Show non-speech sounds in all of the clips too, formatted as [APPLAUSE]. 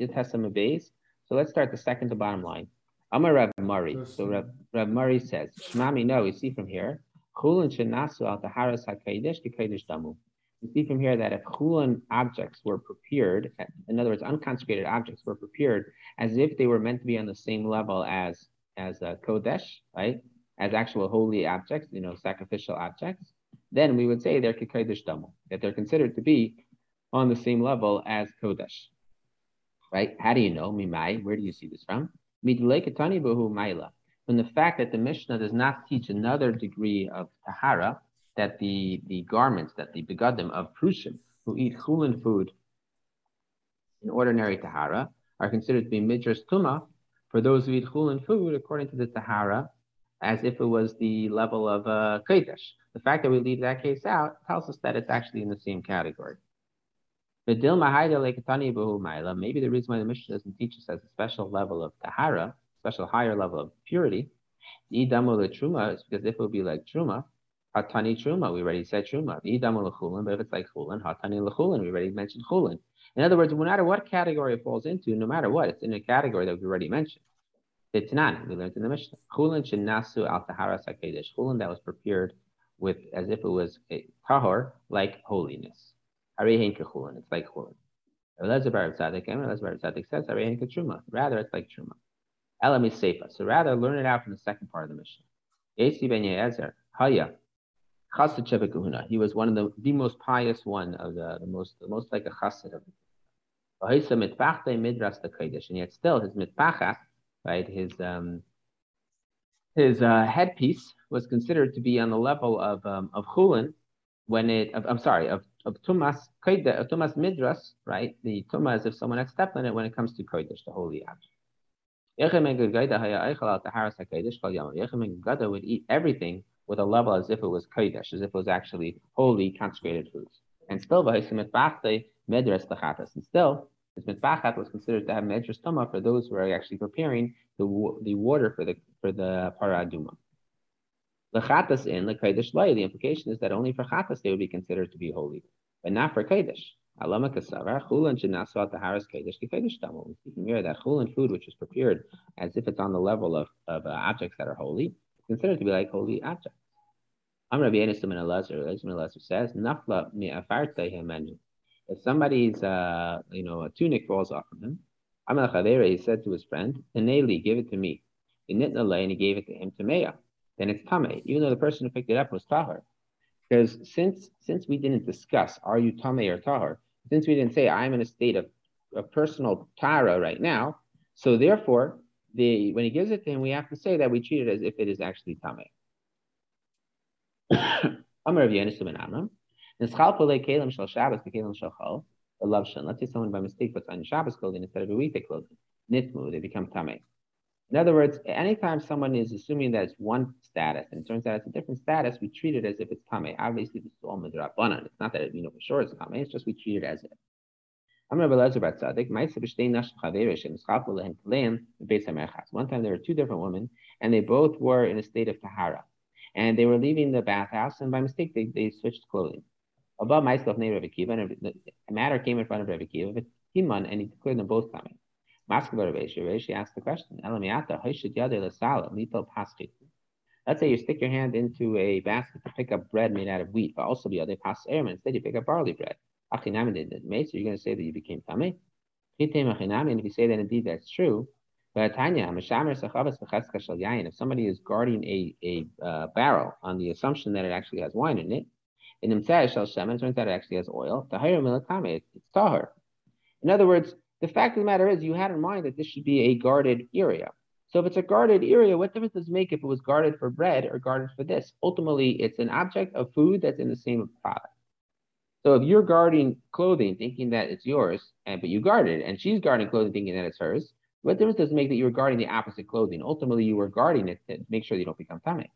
Yitesam base. So let's start the second to bottom line. I'm a Rav Murray. So Rav, Rav Murray says, Shmami, no, we see from here, Chulin shenasu al taharas hakodesh kikodesh damu. We see from here that if chulin objects were prepared, in other words, unconsecrated objects were prepared as if they were meant to be on the same level as as a kodesh, right? As actual holy objects, you know, sacrificial objects, then we would say they're kikodesh damu, that they're considered to be on the same level as kodesh, right? How do you know mimai? Where do you see this from? From the fact that the Mishnah does not teach another degree of tahara, that the, the garments, that the begadim of prushim who eat chulin food in ordinary tahara are considered to be midras tuma for those who eat chulin food according to the tahara as if it was the level of uh. The fact that we leave that case out tells us that it's actually in the same category. Maybe the reason why the Mishnah doesn't teach us as a special level of tahara, special higher level of purity, is because if it would be like truma, hatani truma, we already said truma. but if it's like chulin, hatani lechulin, we already mentioned chulin. In other words, no matter what category it falls into, no matter what, it's in a category that we already mentioned. The Titanan, we learned in the Mishnah. Chulin shenasu al tahara sakedesh. Chulin that was prepared with as if it was a tahor, like holiness. Arehin kechulin. It's like chulin. Elazar bar Tzadik, Elazar bar Tzadik says Arehin truma. Rather, it's like truma. Elam is sefa. So rather, learn it out from the second part of the Mishnah. Yesi ben Yezer, Haya, Chassid He was one of the, the most pious one of the, the most the most like a chassid of the and yet still his mitpachat, right, his um, his uh, headpiece was considered to be on the level of um, of chulin when it. I'm sorry, of of tumas kodesh, of tumas midras, right? The tumas if someone had stepped on it when it comes to kodesh, the holy. Yechem would eat everything with a level as if it was kodesh, as if it was actually holy, consecrated foods. And still. And still, mitpachat was considered to have medras tama for those who are actually preparing the, the water for the for the paraduma. Lechatas in the kodesh The implication is that only for chatas they would be considered to be holy, but not for kodesh. Alama kasavar chulin the haras kodesh kodesh tamo. We here that chulin food which is prepared as if it's on the level of, of uh, objects that are holy, is considered to be like holy objects. I'm Rabbi Enisim and Elazar. Elazar says, "Nafla mi afarta If somebody's, uh, you know, a tunic falls off of him, Amal Chavera, he said to his friend, "Teneli, give it to me." And he gave it to him to Meah then it's tame, even though the person who picked it up was tahar. Because since since we didn't discuss are you tame or tahar, since we didn't say I'm in a state of, a personal tara right now, so therefore the when he gives it to him, we have to say that we treat it as if it is actually tame. [COUGHS] Amar of Yenis Amram. Nischal pole kelim shal Shabbos kelim shal chol. Let's say someone by mistake puts on Shabbos clothing instead of a weekday clothing. Nitmu, they become tame. In other words, anytime someone is assuming that it's one status and it turns out it's a different status, we treat it as if it's tame. Obviously, this is all midrabanan. It's not that we know for sure it's tame. It's just we treat it as Tzadik. One time there were two different women, and they both were in a state of tahara, and they were leaving the bathhouse, and by mistake they, they switched clothing. Above myself, named Rabbi Kiva, and a matter came in front of Rabbi Kiva, and he declared them both coming. Let's say you stick your hand into a basket to pick up bread made out of wheat, but also the other pas airman. Instead, you pick up barley bread. So you're going to say that you became tamei. And if you say that indeed that's true, but if somebody is guarding a, a uh, barrel on the assumption that it actually has wine in it, and in turns out it actually has oil, it's tahar. In other words, the fact of the matter is, you had in mind that this should be a guarded area. So if it's a guarded area, what difference does it make if it was guarded for bread or guarded for this? Ultimately, it's an object of food that's in the same product. So if you're guarding clothing thinking that it's yours, and but you guard it, and she's guarding clothing thinking that it's hers, what difference does it make that you're guarding the opposite clothing? Ultimately, you were guarding it to make sure you don't become tamei.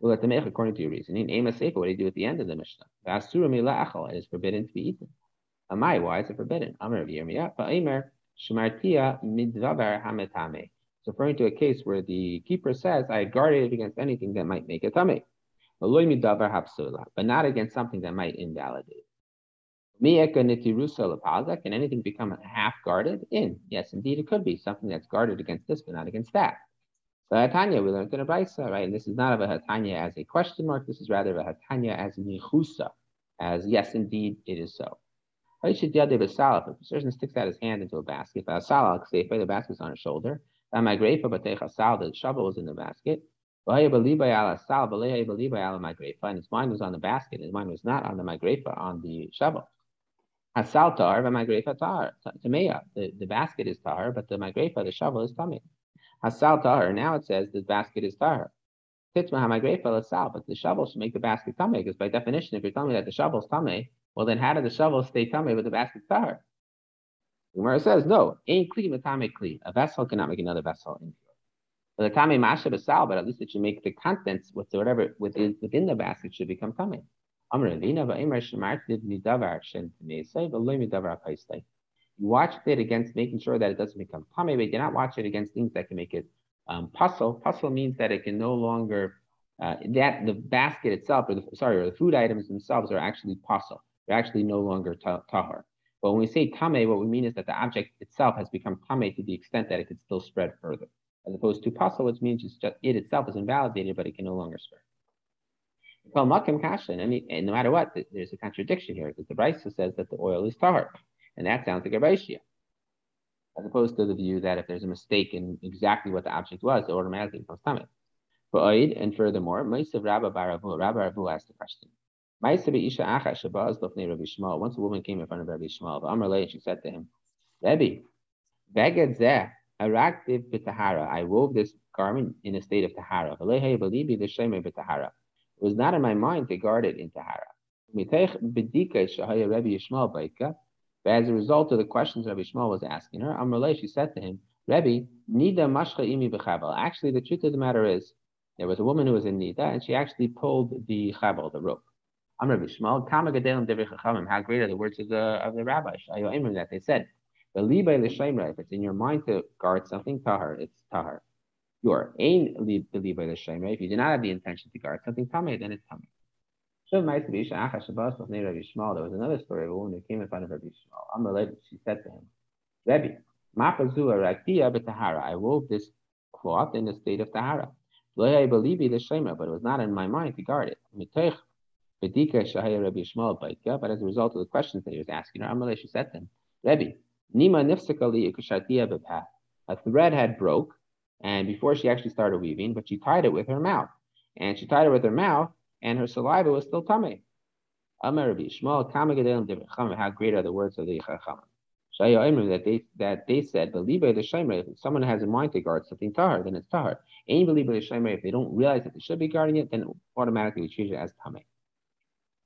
Well, let them make according to your reasoning. Aim a what do you do at the end of the Mishnah? It is forbidden to be eaten. Amai, why is it forbidden? It's referring to a case where the keeper says, I guarded it against anything that might make it tame. But not against something that might invalidate. Can anything become half guarded? In. Yes, indeed, it could be something that's guarded against this, but not against that. So Hatanya, we learned in a Brisa, right? And this is not of a Hatanya as a question mark. This is rather of a Hatanya as a Nichusa, as yes, indeed, it is so. If a person sticks out his hand into a basket, the basket's on his shoulder, my grape but the shovel is in the basket, and his mind was on the basket, his mind was not on the magrefa, on the shovel. Hasal tar, magrefa tar, tameya. The, the basket is tar, but the magrefa, the shovel is tamei. Hasal tar. Now it says the basket is tar. Titzma magrefa lasal, but the shovel should make the basket tamei, because by definition, if you're telling me that the shovel is tamei, well then how did the shovel stay tamei with the basket tar? Gemara says no. Ain't kli matame kli. A vessel cannot make another vessel impure. But the tame masha basal, but at least it should make the contents with whatever within within the basket should become tame. You watch it against making sure that it doesn't become tame, but you're not watch it against things that can make it um, puzzle. Puzzle means that it can no longer uh, that the basket itself, or the sorry, or the food items themselves are actually puzzle. They're actually no longer tahar. But when we say tame, what we mean is that the object itself has become tame to the extent that it could still spread further as opposed to pasul, which means it's just it itself is invalidated, but it can no longer spread. Well, makim kasha, and, no matter what, there's a contradiction here because the Brisa says that the oil is tar, and that sounds like a Raishia, as opposed to the view that if there's a mistake in exactly what the object was, it automatically becomes tamei. But and furthermore, Maisav Rabba Baravu, Rabba Ravu asked the question. Once a woman came in front of Rabbi Shmuel, and she said to him, b'tahara. I wove this garment in a state of tahara. It was not in my mind to guard it in tahara. But as a result of the questions Rabbi Shmuel was asking her, Amrullah, she said to him, Rebbe, Nida mashcha imi b'chabal. Actually, the truth of the matter is, there was a woman who was in Nida, and she actually pulled the chabal, the rope. Am Rabbi Shmuel, Kama Gadelim Devri Chachamim. How great are the words of the of the rabbis? That they said, the libay l'shemra, if it's in your mind to guard something, tahar, it's tahar. Your ain the libay l'shemra, if you do not have the intention to guard something tamei, then it's tamei. There was another story of a woman who came in front of Rabbi Shmuel. Unrelated, she said to him, Rebbe, I wove this cloth in a state of tahara. But it was not in my mind to guard it. But as a result of the questions that he was asking her, she said to him, Rebbe, Nima nifsakali A thread had broke, and before she actually started weaving, but she tied it with her mouth. And she tied it with her mouth, and her saliva was still tummy. Amar Rabbi Shmuel, how great are the words of the Chachamim. That they that they said, believe the Shaimer, if someone has a mind to guard something tahar, then it's tahar. Ain't believe the Shaimer, if they don't realize that they should be guarding it, then automatically we treat it as tameh.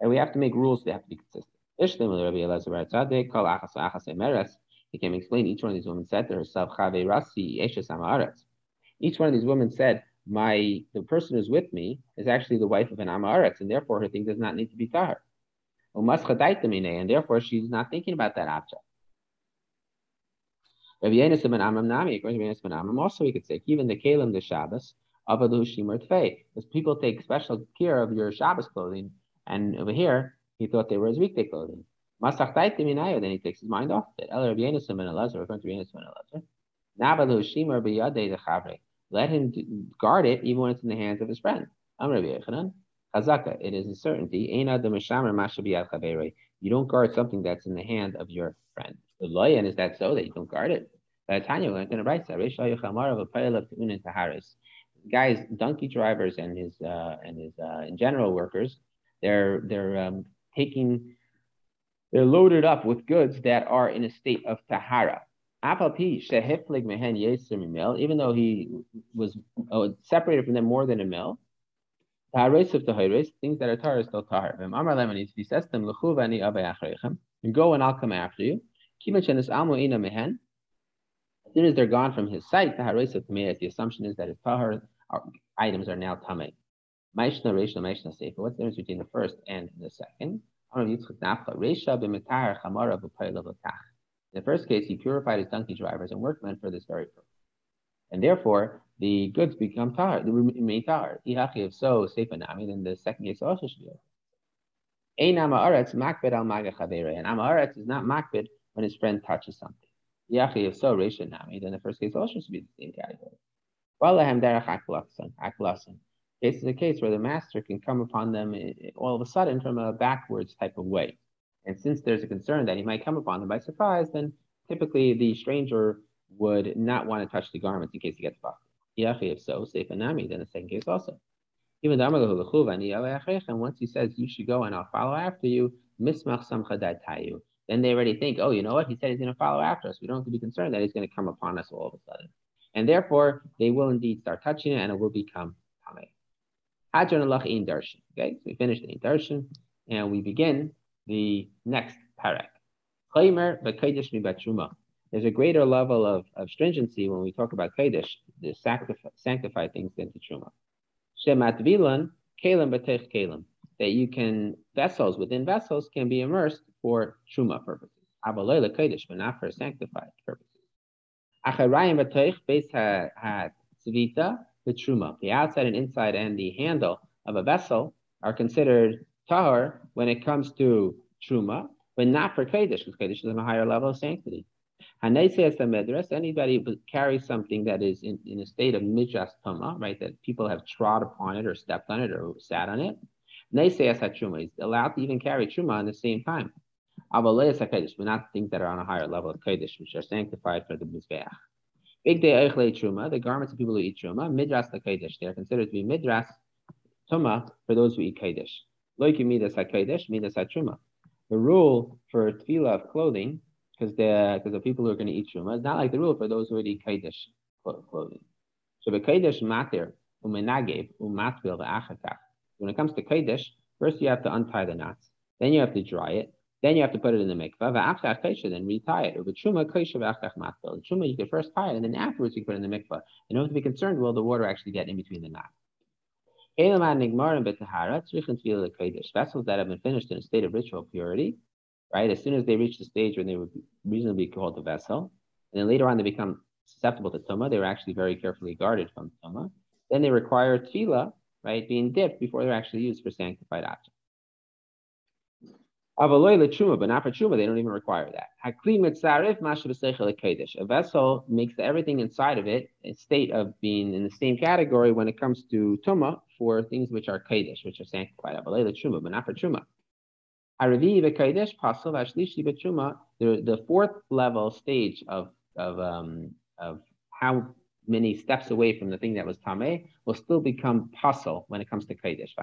And we have to make rules, they have to be consistent. He came explain each one of these women said to herself, Each one of these women said, My the person who's with me is actually the wife of an Amaretz, and therefore her thing does not need to be tahar. And therefore she's not thinking about that object. Also, we could say, even the Kalim, the Shabbos, because people take special care of your Shabbos clothing, and over here, he thought they were his weekday clothing. Masach then he takes his mind off it. Let him guard it even when it's in the hands of his friend. It is a certainty. You don't guard something that's in the hand of your friend. The loyan is that so that you don't guard it. Guys, donkey drivers and his uh, and his uh, in general workers, they're they're um, taking they're loaded up with goods that are in a state of tahara. Even though he was oh, separated from them more than a mil, of things that are is still tar. He says to them, You go and I'll come after you. As soon as they're gone from his sight, the assumption is that his tahar items are now tamei. What's the difference between the first and the second? In the first case, he purified his donkey drivers and workmen for this very purpose. And therefore, the goods become tar, they remain tar. If so, Seifanami, then the second case also should be. Ein And Amaretz is not makbid when his friend touches something. Yachi, if so, Nami, then the first case also should be the same category. This is a case where the master can come upon them eh, eh, all of a sudden from a backwards type of way. And since there's a concern that he might come upon them by surprise, then typically the stranger would not want to touch the garments in case he gets. Yachi, if so, safe and Nami, then the second case also. Even and once he says you should go and I'll follow after you, then they already think, oh, you know what? He said he's going to follow after us. We don't have to be concerned that he's going to come upon us all of a sudden. And therefore, they will indeed start touching it and it will become Tameh. Okay, so we finished the Darshan and we begin the next parak. Khaimer bakedish mi batuma. There's a greater level of, stringency when we talk about Kodesh, the sanctify things than the Truma. Shemat vilan, kalim b'tech kalim. That you can, vessels within vessels can be immersed for truma purposes. Abalayla kodesh, but not for sanctified purposes. Acharayim b'tech base had tzvita the truma. The outside and inside and the handle of a vessel are considered tahar when it comes to truma, but not for kodesh, because is on a higher level of sanctity. Hanese as the medras, anybody who carries something that is in, in a state of midras tama, right? That people have trod upon it or stepped on it or sat on it. Neiseyas truma is allowed to even carry truma at the same time. Avaleyas hakodesh, but not things that are on a higher level of kodesh, which are sanctified for the mizbeach. Big day truma, the garments of people who eat truma, midras hakodesh, they are considered to be midras tuma for those who eat kodesh. Loiki midas hakodesh, midas truma. The rule for tevilah of clothing because the because the people who are going to eat truma. It's not like the rule for those who eat kaidish clothing. So the kaidish matir umenagev umatbil v'achakach. When it comes to kaidish, first you have to untie the knots, then you have to dry it, then you have to put it in the mikvah. V'achach kaisha, then retie it. With truma kaisha v'achach matbil. Truma you can first tie it, and then afterwards you can put it in the mikvah. Don't have to be concerned. Will the water actually get in between the knots? Vessels that have been finished in a state of ritual purity, right? As soon as they reach the stage when they would reasonably called a vessel, and then later on they become susceptible to tuma, they were actually very carefully guarded from tuma. Then they require tevilah, right, being dipped before they're actually used for sanctified objects. Avaloy truma, but not for truma, they don't even require that. Hakli mitzarif A vessel makes everything inside of it a state of being in the same category when it comes to tuma for things which are kodesh, which are sanctified. Avaloy truma, but not for truma. The, the fourth level stage of, of, um, of how many steps away from the thing that was tameh will still become pasul when it comes to kodesh.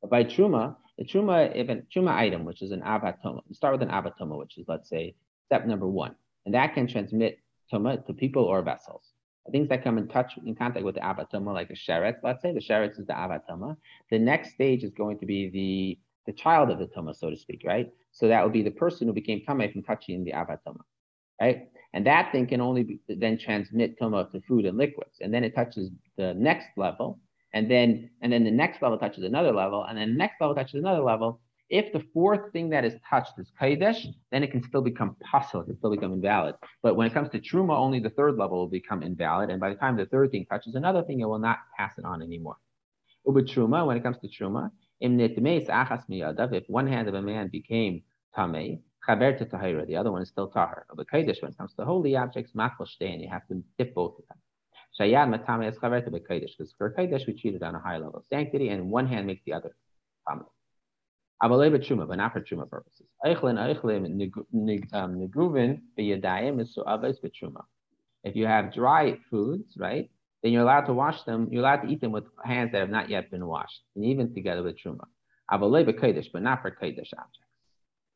But by truma, the truma, truma item, which is an avatoma, start with an avatoma, which is let's say step number one, and that can transmit tuma to people or vessels. Things that come in touch in contact with the avatoma, like a sheretz, let's say the sheretz is the avatoma. The next stage is going to be the the child of the tuma, so to speak, right? So that would be the person who became tuma from touching the avatoma, right? And that thing can only be, then transmit tuma to food and liquids, and then it touches the next level, and then and then the next level touches another level, and then the next level touches another level. If the fourth thing that is touched is kaidesh, then it can still become possible, it can still become invalid. But when it comes to truma, only the third level will become invalid, and by the time the third thing touches another thing, it will not pass it on anymore. Uber truma, when it comes to truma, if one hand of a man became tamei, chaber to tahira, the other one is still tahir. But kodesh, when it comes to holy objects, machal and you have to dip both of them. Shayad matame is chaber to kodesh, because for kodesh we treat it on a high level of sanctity, and one hand makes the other tamei. Abalei truma, but not for truma purposes. Eichlin eichlim um, neguvin b'yadayim is su'avos b'truma. If you have dry foods, right, then you're allowed to wash them. You're allowed to eat them with hands that have not yet been washed, and even together with truma. Avalei kodesh, but not for kodesh objects.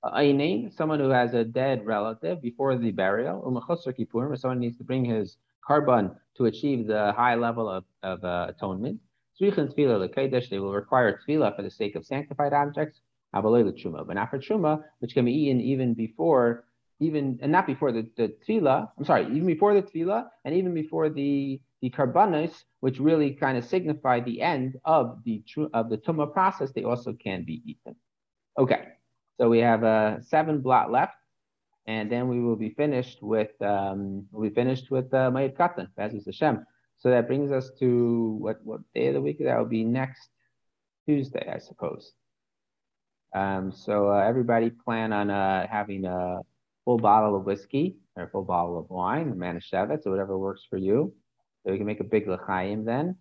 Ainin, someone who has a dead relative before the burial, umachosar kippurim, someone needs to bring his korban to achieve the high level of, of uh, atonement. Tzrichin tevilah lekodesh, they will require tevilah for the sake of sanctified objects. Avalei truma, but not for truma, which can be eaten even before, even and not before the, the tevilah. I'm sorry, even before the tevilah, and even before the the karbanos, which really kind of signify the end of the of the tumah process, they also can be eaten. Okay, so we have uh, seven blot left, and then we will be finished with um, we'll be finished with uh, Mayit Katan, Bezos Hashem. So that brings us to what what day of the week that will be next Tuesday, I suppose. Um, so uh, everybody plan on uh, having a full bottle of whiskey or a full bottle of wine, Manischewitz, or whatever works for you. So we can make a big l'chaim then.